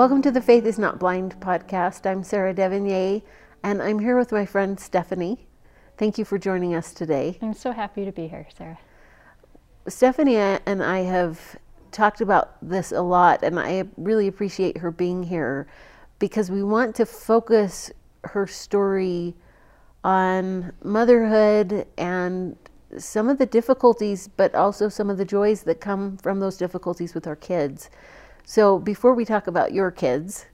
Welcome to the Faith is Not Blind podcast. I'm Sarah Devonier, and I'm here with my friend Stephanie. Thank you for joining us today. I'm so happy to be here, Sarah. Stephanie and I have talked about this a lot, and I really appreciate her being here because we want to focus her story on motherhood and some of the difficulties, but also some of the joys that come from those difficulties with our kids. So, before we talk about your kids,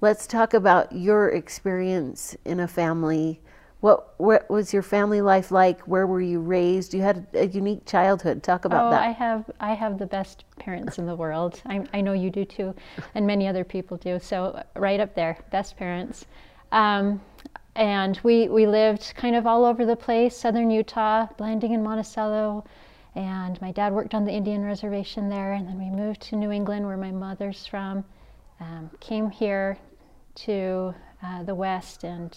let's talk about your experience in a family. What, what was your family life like? Where were you raised? You had a unique childhood. Talk about oh, that. I have I have the best parents in the world. I, I know you do too, and many other people do. So right up there, best parents. Um, and we, we lived kind of all over the place southern Utah, Blanding and Monticello. And my dad worked on the Indian reservation there. And then we moved to New England, where my mother's from. Um, came here to uh, the West, and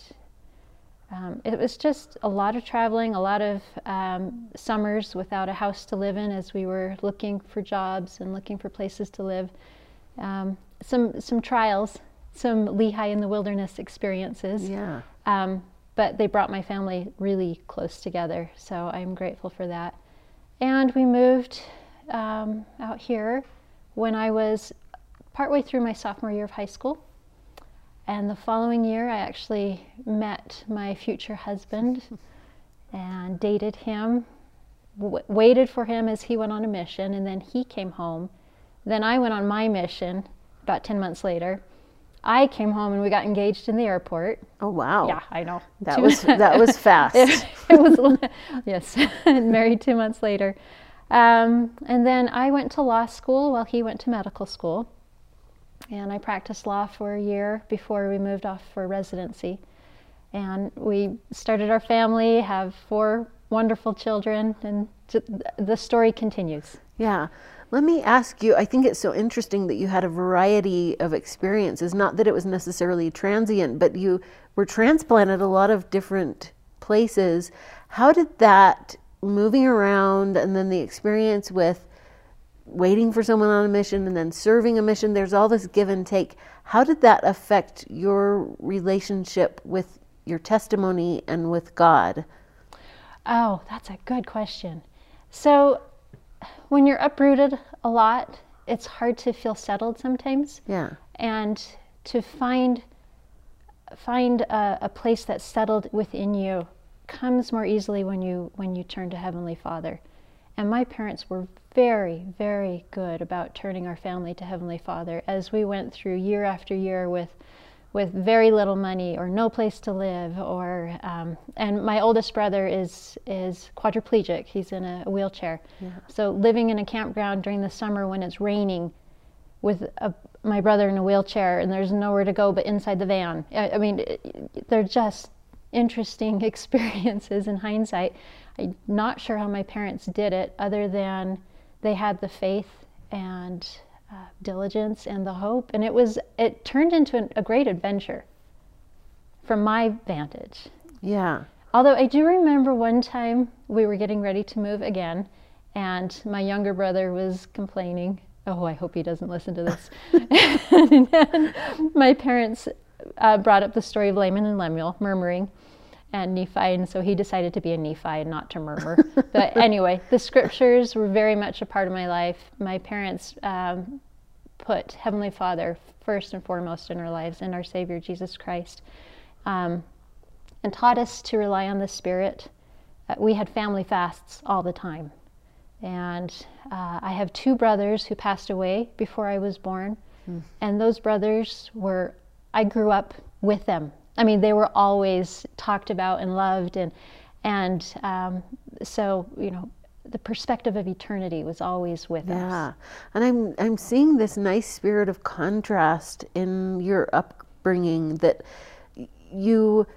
um, it was just a lot of traveling, a lot of um, summers without a house to live in as we were looking for jobs and looking for places to live. Um, some some trials, some Lehi in the wilderness experiences. Yeah. Um, but they brought my family really close together, so I'm grateful for that. And we moved um, out here when I was partway through my sophomore year of high school. And the following year, I actually met my future husband and dated him, w- waited for him as he went on a mission, and then he came home. Then I went on my mission about 10 months later I came home and we got engaged in the airport. Oh wow! Yeah, I know. That was that was fast. it, it, was yes. Married two months later, um, and then I went to law school while he went to medical school, and I practiced law for a year before we moved off for residency, and we started our family, have four wonderful children, and the story continues. Yeah. Let me ask you I think it's so interesting that you had a variety of experiences, not that it was necessarily transient, but you were transplanted a lot of different places. How did that moving around and then the experience with waiting for someone on a mission and then serving a mission, there's all this give and take. How did that affect your relationship with your testimony and with God? Oh, that's a good question. So, when you're uprooted a lot, it's hard to feel settled sometimes. Yeah. And to find find a, a, place that's settled within you comes more easily when you when you turn to Heavenly Father. And my parents were very, very good about turning our family to Heavenly Father as we went through year after year with with very little money or no place to live or um, and my oldest brother is is quadriplegic. He's in a wheelchair. Yeah. so living in a campground during the summer when it's raining with a, my brother in a wheelchair and there's nowhere to go but inside the van. I, I mean they're just interesting experiences in hindsight. I'm not sure how my parents did it other than they had the faith and uh, diligence and the hope. And it was, it turned into an, a great adventure from my vantage. Yeah. Although I do remember one time we were getting ready to move again, and my younger brother was complaining. Oh, I hope he doesn't listen to this. and my parents uh, brought up the story of Laman and Lemuel murmuring and Nephi, and so he decided to be a Nephi and not to murmur. but anyway, the scriptures were very much a part of my life. My parents um, put Heavenly Father first and foremost in our lives and our Savior Jesus Christ, um, and taught us to rely on the Spirit. Uh, we had family fasts all the time. And uh, I have two brothers who passed away before I was born. Mm. And those brothers were, I grew up with them I mean, they were always talked about and loved, and and um, so you know, the perspective of eternity was always with yeah. us. Yeah, and I'm I'm seeing this nice spirit of contrast in your upbringing that you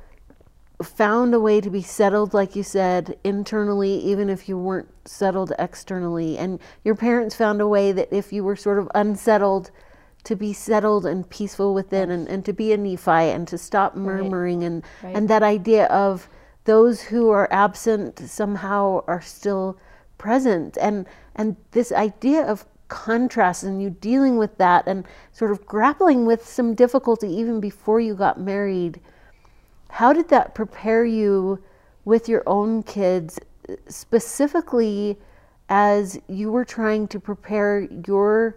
found a way to be settled, like you said, internally, even if you weren't settled externally, and your parents found a way that if you were sort of unsettled to be settled and peaceful within yes. and, and to be a Nephi and to stop murmuring right. and right. and that idea of those who are absent somehow are still present and and this idea of contrast and you dealing with that and sort of grappling with some difficulty even before you got married. How did that prepare you with your own kids, specifically as you were trying to prepare your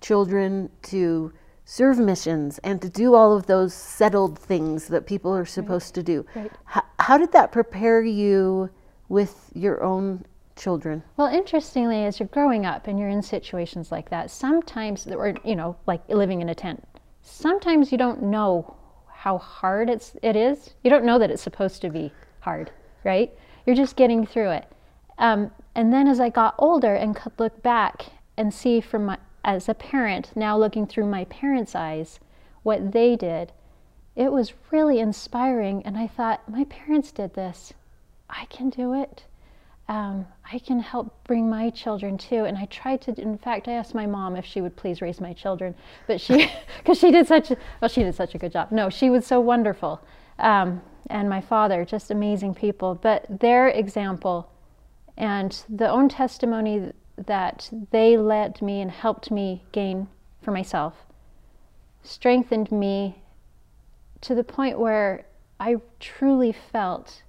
children to serve missions and to do all of those settled things that people are supposed right. to do? Right. How, how did that prepare you with your own children? Well, interestingly, as you're growing up and you're in situations like that, sometimes, or you know, like living in a tent, sometimes you don't know how hard it's it is. You don't know that it's supposed to be hard, right? You're just getting through it. Um, and then as I got older and could look back and see from my as a parent now looking through my parents' eyes what they did, it was really inspiring. And I thought, my parents did this. I can do it um, I can help bring my children too. And I tried to, in fact, I asked my mom if she would please raise my children, but she, because she did such, a, well, she did such a good job. No, she was so wonderful. Um, and my father, just amazing people. But their example and the own testimony that they led me and helped me gain for myself strengthened me to the point where I truly felt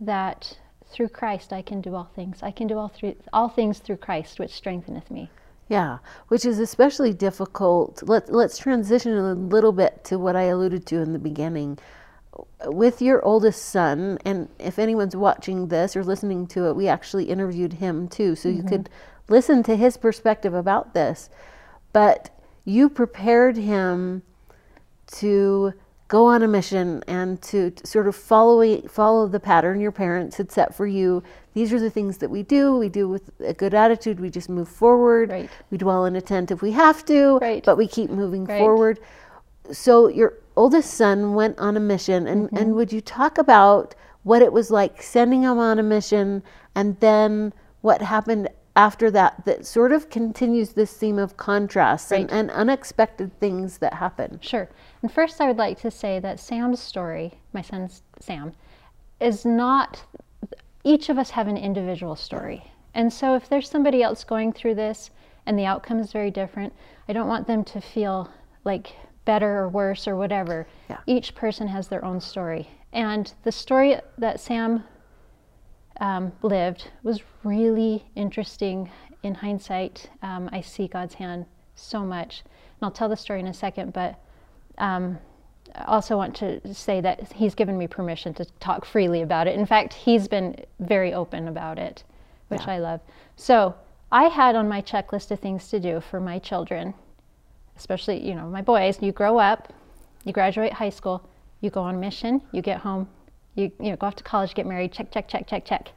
that through Christ I can do all things. I can do all through all things through Christ, which strengtheneth me. Yeah, which is especially difficult. Let, let's transition a little bit to what I alluded to in the beginning. With your oldest son, and if anyone's watching this or listening to it, we actually interviewed him too, so mm-hmm. you could listen to his perspective about this. But you prepared him to go on a mission and to, sort of follow follow the pattern your parents had set for you. These are the things that we do. We do with a good attitude. We just move forward. Right. We dwell in a tent if we have to, right. but we keep moving right. forward. So your oldest son went on a mission, and, mm-hmm. and would you talk about what it was like sending him on a mission, and then what happened after that that sort of continues this theme of contrast right. and, and, unexpected things that happen. Sure. And first, I would like to say that Sam's story, my son Sam, is not, each of us have an individual story. And so if there's somebody else going through this and the outcome is very different, I don't want them to feel like better or worse or whatever. Yeah. Each person has their own story. And the story that Sam um, lived was really interesting in hindsight. Um, I see God's hand so much. And I'll tell the story in a second, but um, I also want to say that He's given me permission to talk freely about it. In fact, He's been very open about it, which yeah. I love. So I had on my checklist of things to do for my children, especially, you know, my boys. You grow up, you graduate high school, you go on mission, you get home, you, you know, go off to college, get married, check, check, check, check, check.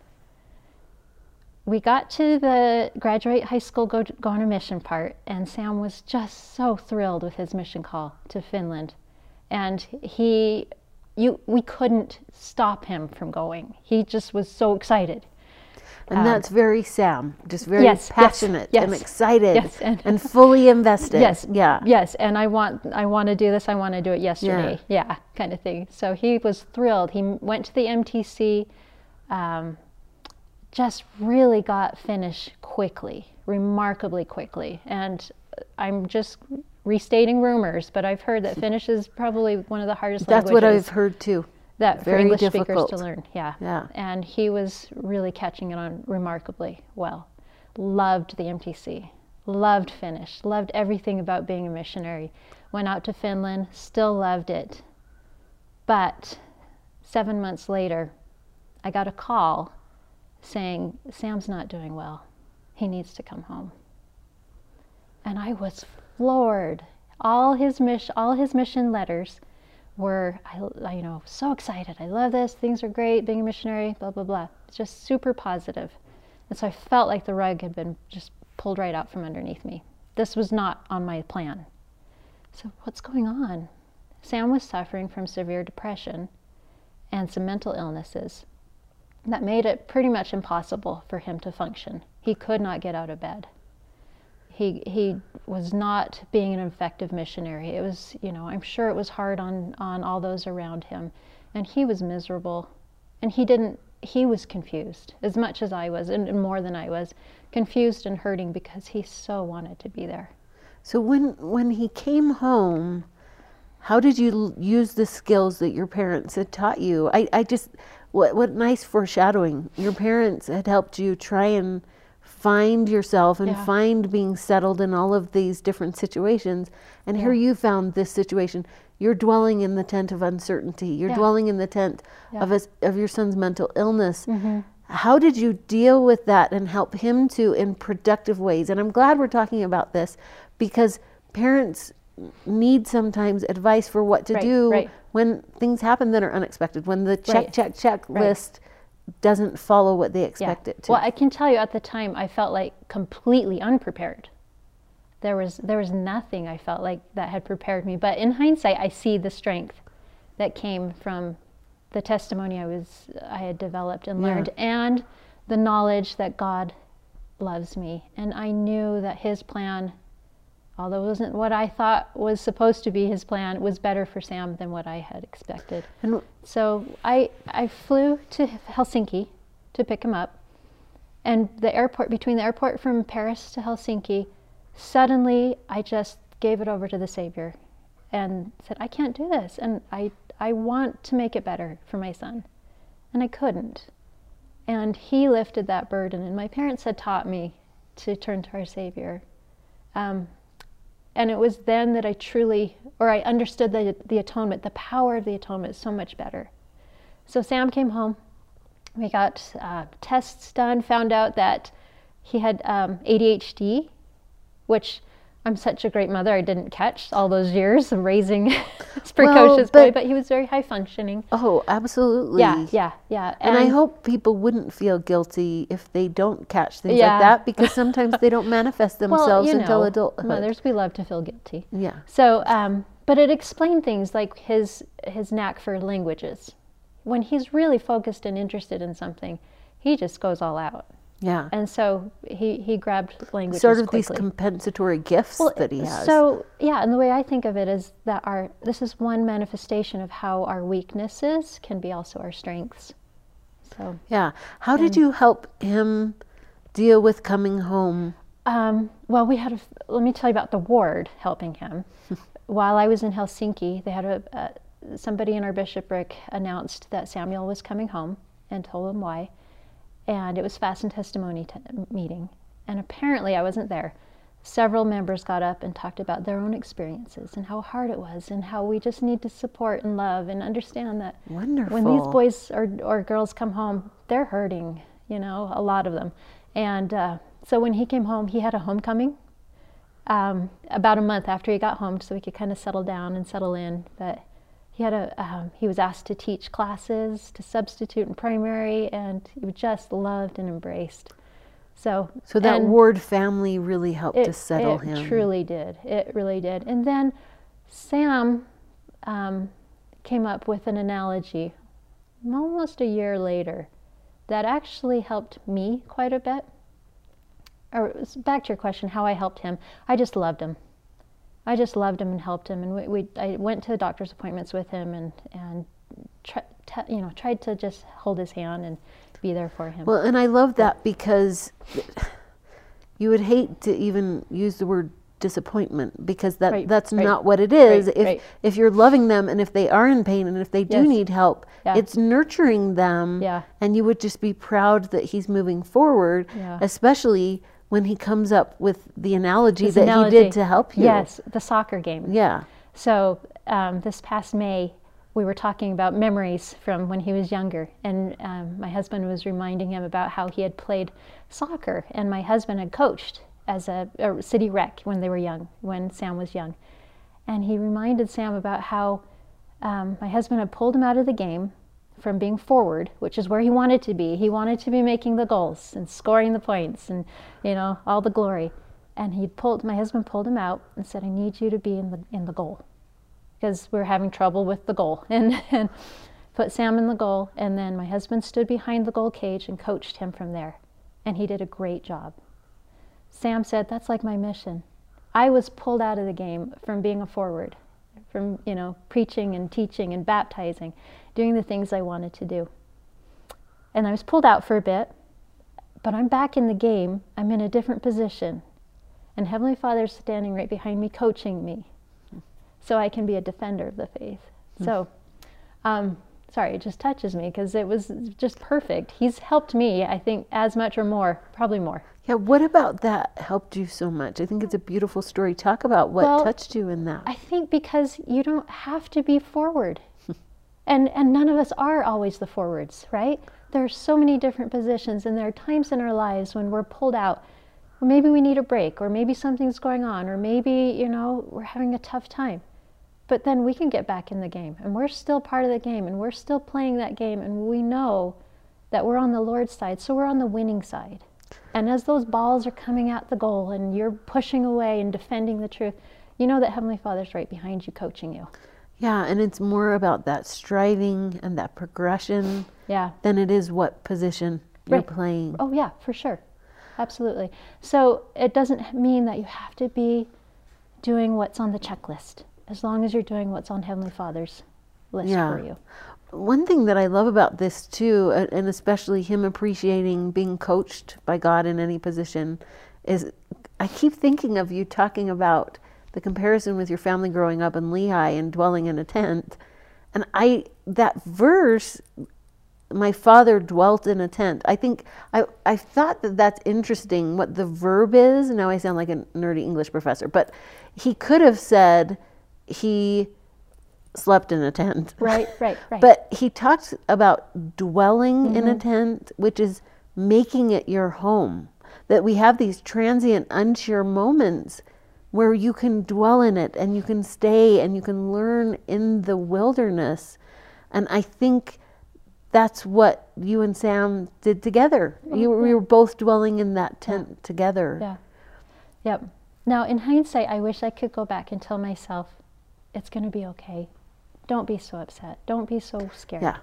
We got to the graduate high school, go, go on a mission part, and Sam was just so thrilled with his mission call to Finland. And he, you, we couldn't stop him from going. He just was so excited. And um, that's very Sam, just very yes, passionate yes, and excited yes, and, and, fully invested. Yes, yeah, yes. And I want, I want to do this. I want to do it yesterday. Yeah. yeah, kind of thing. So he was thrilled. He went to the MTC, um, just really got finished quickly, remarkably quickly. And I'm just restating rumors, but I've heard that Finnish is probably one of the hardest. That's what I've heard too that Very for English difficult. speakers to learn. Yeah. Yeah. And he was really catching it on remarkably well. Loved the MTC, loved Finnish, loved everything about being a missionary. Went out to Finland, still loved it. But seven months later, I got a call saying, Sam's not doing well. He needs to come home. And I was floored. All his, mission, all his mission letters were, I, you know, so excited. I love this. Things are great. Being a missionary, blah, blah, blah. It's just super positive. And so I felt like the rug had been just pulled right out from underneath me. This was not on my plan. So, what's going on? Sam was suffering from severe depression and some mental illnesses that made it pretty much impossible for him to function. He could not get out of bed he he was not being an effective missionary. It was, you know, I'm sure it was hard on on all those around him, and he was miserable, and he didn't he was confused as much as I was, and, more than I was, confused and hurting because he so wanted to be there. So when when he came home, how did you use the skills that your parents had taught you? I, I just what what nice foreshadowing. Your parents had helped you try and find yourself and Yeah. find being settled in all of these different situations. And here you found this situation. You're dwelling in the tent of uncertainty. You're Yeah. dwelling in the tent of Yeah. his, of your son's mental illness. Mm-hmm. How did you deal with that and help him to in productive ways? And I'm glad we're talking about this because parents need sometimes advice for what to Right, do right. when things happen that are unexpected, when the check, Right. check, check list doesn't follow what they expect it to. Well, I can tell you at the time I felt like completely unprepared. There was there was nothing I felt like that had prepared me. But in hindsight, I see the strength that came from the testimony I was I had developed and Yeah. learned and the knowledge that God loves me. And I knew that his plan although it wasn't what I thought was supposed to be his plan, was better for Sam than what I had expected. and So I, I flew to Helsinki to pick him up. And the airport, between the airport from Paris to Helsinki, suddenly I just gave it over to the Savior and said, I can't do this. And I, I want to make it better for my son. And I couldn't. And he lifted that burden. And my parents had taught me to turn to our Savior. Um, and it was then that I truly, or I understood the, the atonement, the power of the atonement so much better. So Sam came home. We got uh, tests done, found out that he had um, ADHD, which I'm such a great mother, I didn't catch all those years of raising this precocious boy, but- but he was very high functioning. oh, absolutely. Yeah, yeah, yeah. And, I hope people wouldn't feel guilty if they don't catch things Yeah. like that because sometimes they don't manifest well, themselves you until know, adulthood. Mothers, we love to feel guilty. Yeah. So, um, but it explained things like his his knack for languages. When he's really focused and interested in something, he just goes all out. Yeah. And so he he grabbed language. sort of these compensatory gifts that he has. So yeah, and the way I think of it is that our this is one manifestation of how our weaknesses can be also our strengths. So yeah. How did you help him deal with coming home? Um, well, we had a, let me tell you about the ward helping him. While I was in Helsinki, they had a, a somebody in our bishopric announced that Samuel was coming home and told him why, and it was fast and testimony t- meeting. And apparently, I wasn't there. Several members got up and talked about their own experiences and how hard it was, and how we just need to support and love and understand that Wonderful. when these boys or, or girls come home, they're hurting, you know, a lot of them. And uh, so when he came home, he had a homecoming um, about a month after he got home, so he could kind of settle down and settle in. But he had a um, he was asked to teach classes, to substitute in primary, and he was just loved and embraced. So So that ward family really helped it, to settle it him. It truly did. It really did. And then Sam um, came up with an analogy almost a year later that actually helped me quite a bit. Or back to your question, how I helped him. I just loved him. I just loved him and helped him, and we, we I went to doctor's appointments with him and and try, t- you know tried to just hold his hand and be there for him. Well, and I love that because you would hate to even use the word disappointment because that Right, that's right, not what it is. right, if if you're loving them and if they are in pain and if they do Yes. need help, Yeah. it's nurturing them. Yeah. And you would just be proud that he's moving forward, Yeah. especially when he comes up with the analogy His that analogy- he did to help you. Yes, the soccer game. Yeah. So um, this past May, we were talking about memories from when he was younger, and um, my husband was reminding him about how he had played soccer, and my husband had coached as a, a city rec when they were young, when Sam was young, and he reminded Sam about how um, my husband had pulled him out of the game from being forward, which is where he wanted to be. He wanted to be making the goals and scoring the points and you know all the glory. And he pulled my husband pulled him out and said, "I need you to be in the in the goal." because we're having trouble with the goal and, and put Sam in the goal. And then my husband stood behind the goal cage and coached him from there. And he did a great job. Sam said, That's like my mission. I was pulled out of the game from being a forward, from, you know, preaching and teaching and baptizing, doing the things I wanted to do. And I was pulled out for a bit, but I'm back in the game. I'm in a different position. And Heavenly Father's standing right behind me, coaching me, so I can be a defender of the faith. Mm. So, um, sorry, it just touches me because it was just perfect. He's helped me, I think, as much or more, probably more. Yeah, what about that helped you so much? I think it's a beautiful story. Talk about what well, touched you in that. I think because you don't have to be forward. and and none of us are always the forwards, right? There are so many different positions and there are times in our lives when we're pulled out. Or maybe we need a break or maybe something's going on or maybe, you know, we're having a tough time. But then we can get back in the game and we're still part of the game and we're still playing that game and we know that we're on the Lord's side, so we're on the winning side. And as those balls are coming at the goal and you're pushing away and defending the truth, you know that Heavenly Father's right behind you coaching you. Yeah, and it's more about that striving and that progression yeah. than it is what position you're playing. Oh, yeah, for sure. Absolutely. So it doesn't mean that you have to be doing what's on the checklist as long as you're doing what's on Heavenly Father's list yeah. for you. One thing that I love about this too, and especially him appreciating being coached by God in any position, is I keep thinking of you talking about the comparison with your family growing up in Lehi and dwelling in a tent. And I, that verse, my father dwelt in a tent. I think I, I thought that that's interesting what the verb is. Now I sound like a nerdy English professor, but he could have said, he slept in a tent. Right, right, right. But he talks about dwelling mm-hmm. in a mm-hmm. tent, which is making it your home. That we have these transient, unsure moments where you can dwell in it and you can stay and you can learn in the wilderness. And I think that's what you and Sam did together. Oh, you, you were both dwelling in that tent yeah. together. Yeah. Yep. Now, in hindsight, I wish I could go back and tell myself, it's going to be okay. Don't be so upset. Don't be so scared. Yeah.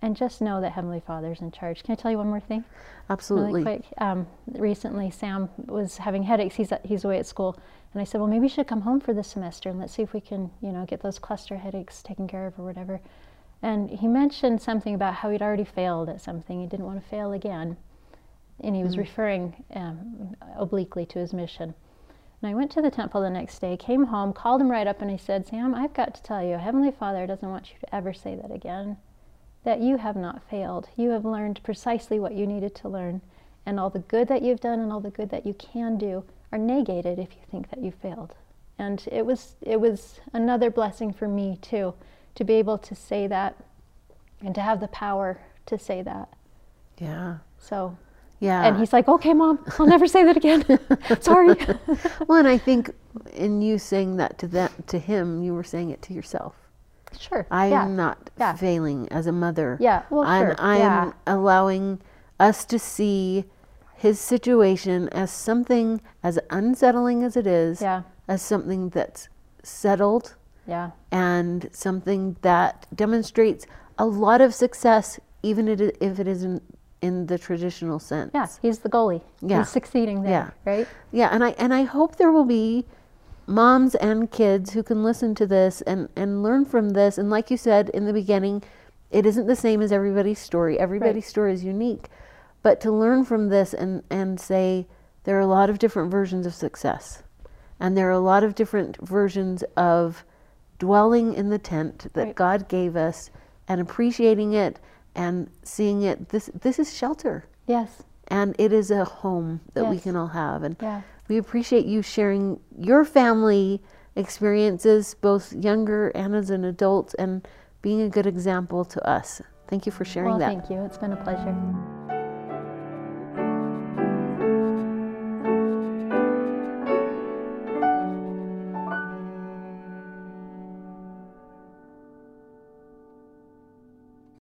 And just know that Heavenly Father's in charge. Can I tell you one more thing? Absolutely. Really quick. Um, recently, Sam was having headaches. He's, at, he's away at school. And I said, well, maybe you should come home for the semester and let's see if we can, you know, get those cluster headaches taken care of or whatever. And he mentioned something about how he'd already failed at something. He didn't want to fail again. And he was mm. referring um, obliquely to his mission. And I went to the temple the next day, came home, called him right up, and I said, Sam, I've got to tell you, Heavenly Father doesn't want you to ever say that again. That you have not failed. You have learned precisely what you needed to learn. And all the good that you've done and all the good that you can do are negated if you think that you failed. And it was it was another blessing for me too, to be able to say that and to have the power to say that. Yeah. So yeah. And he's like, okay, mom, I'll never say that again. Sorry. well, and I think in you saying that to that to him, you were saying it to yourself. Sure. I yeah. am not yeah. failing as a mother. Yeah. Well, I'm, sure. I'm yeah. allowing us to see his situation as something as unsettling as it is, yeah. as something that's settled. Yeah. And something that demonstrates a lot of success, even if it isn't in the traditional sense. Yeah, he's the goalie. Yeah. He's succeeding there, yeah. right? Yeah, and I and I hope there will be moms and kids who can listen to this and and learn from this and like you said in the beginning, it isn't the same as everybody's story. Everybody's right. story is unique. But to learn from this and and say there are a lot of different versions of success. And there are a lot of different versions of dwelling in the tent that right. God gave us and appreciating it and seeing it this this is shelter. Yes. And it is a home that yes. we can all have. And yeah. we appreciate you sharing your family experiences both younger and as an adult and being a good example to us. Thank you for sharing well, that. thank you. It's been a pleasure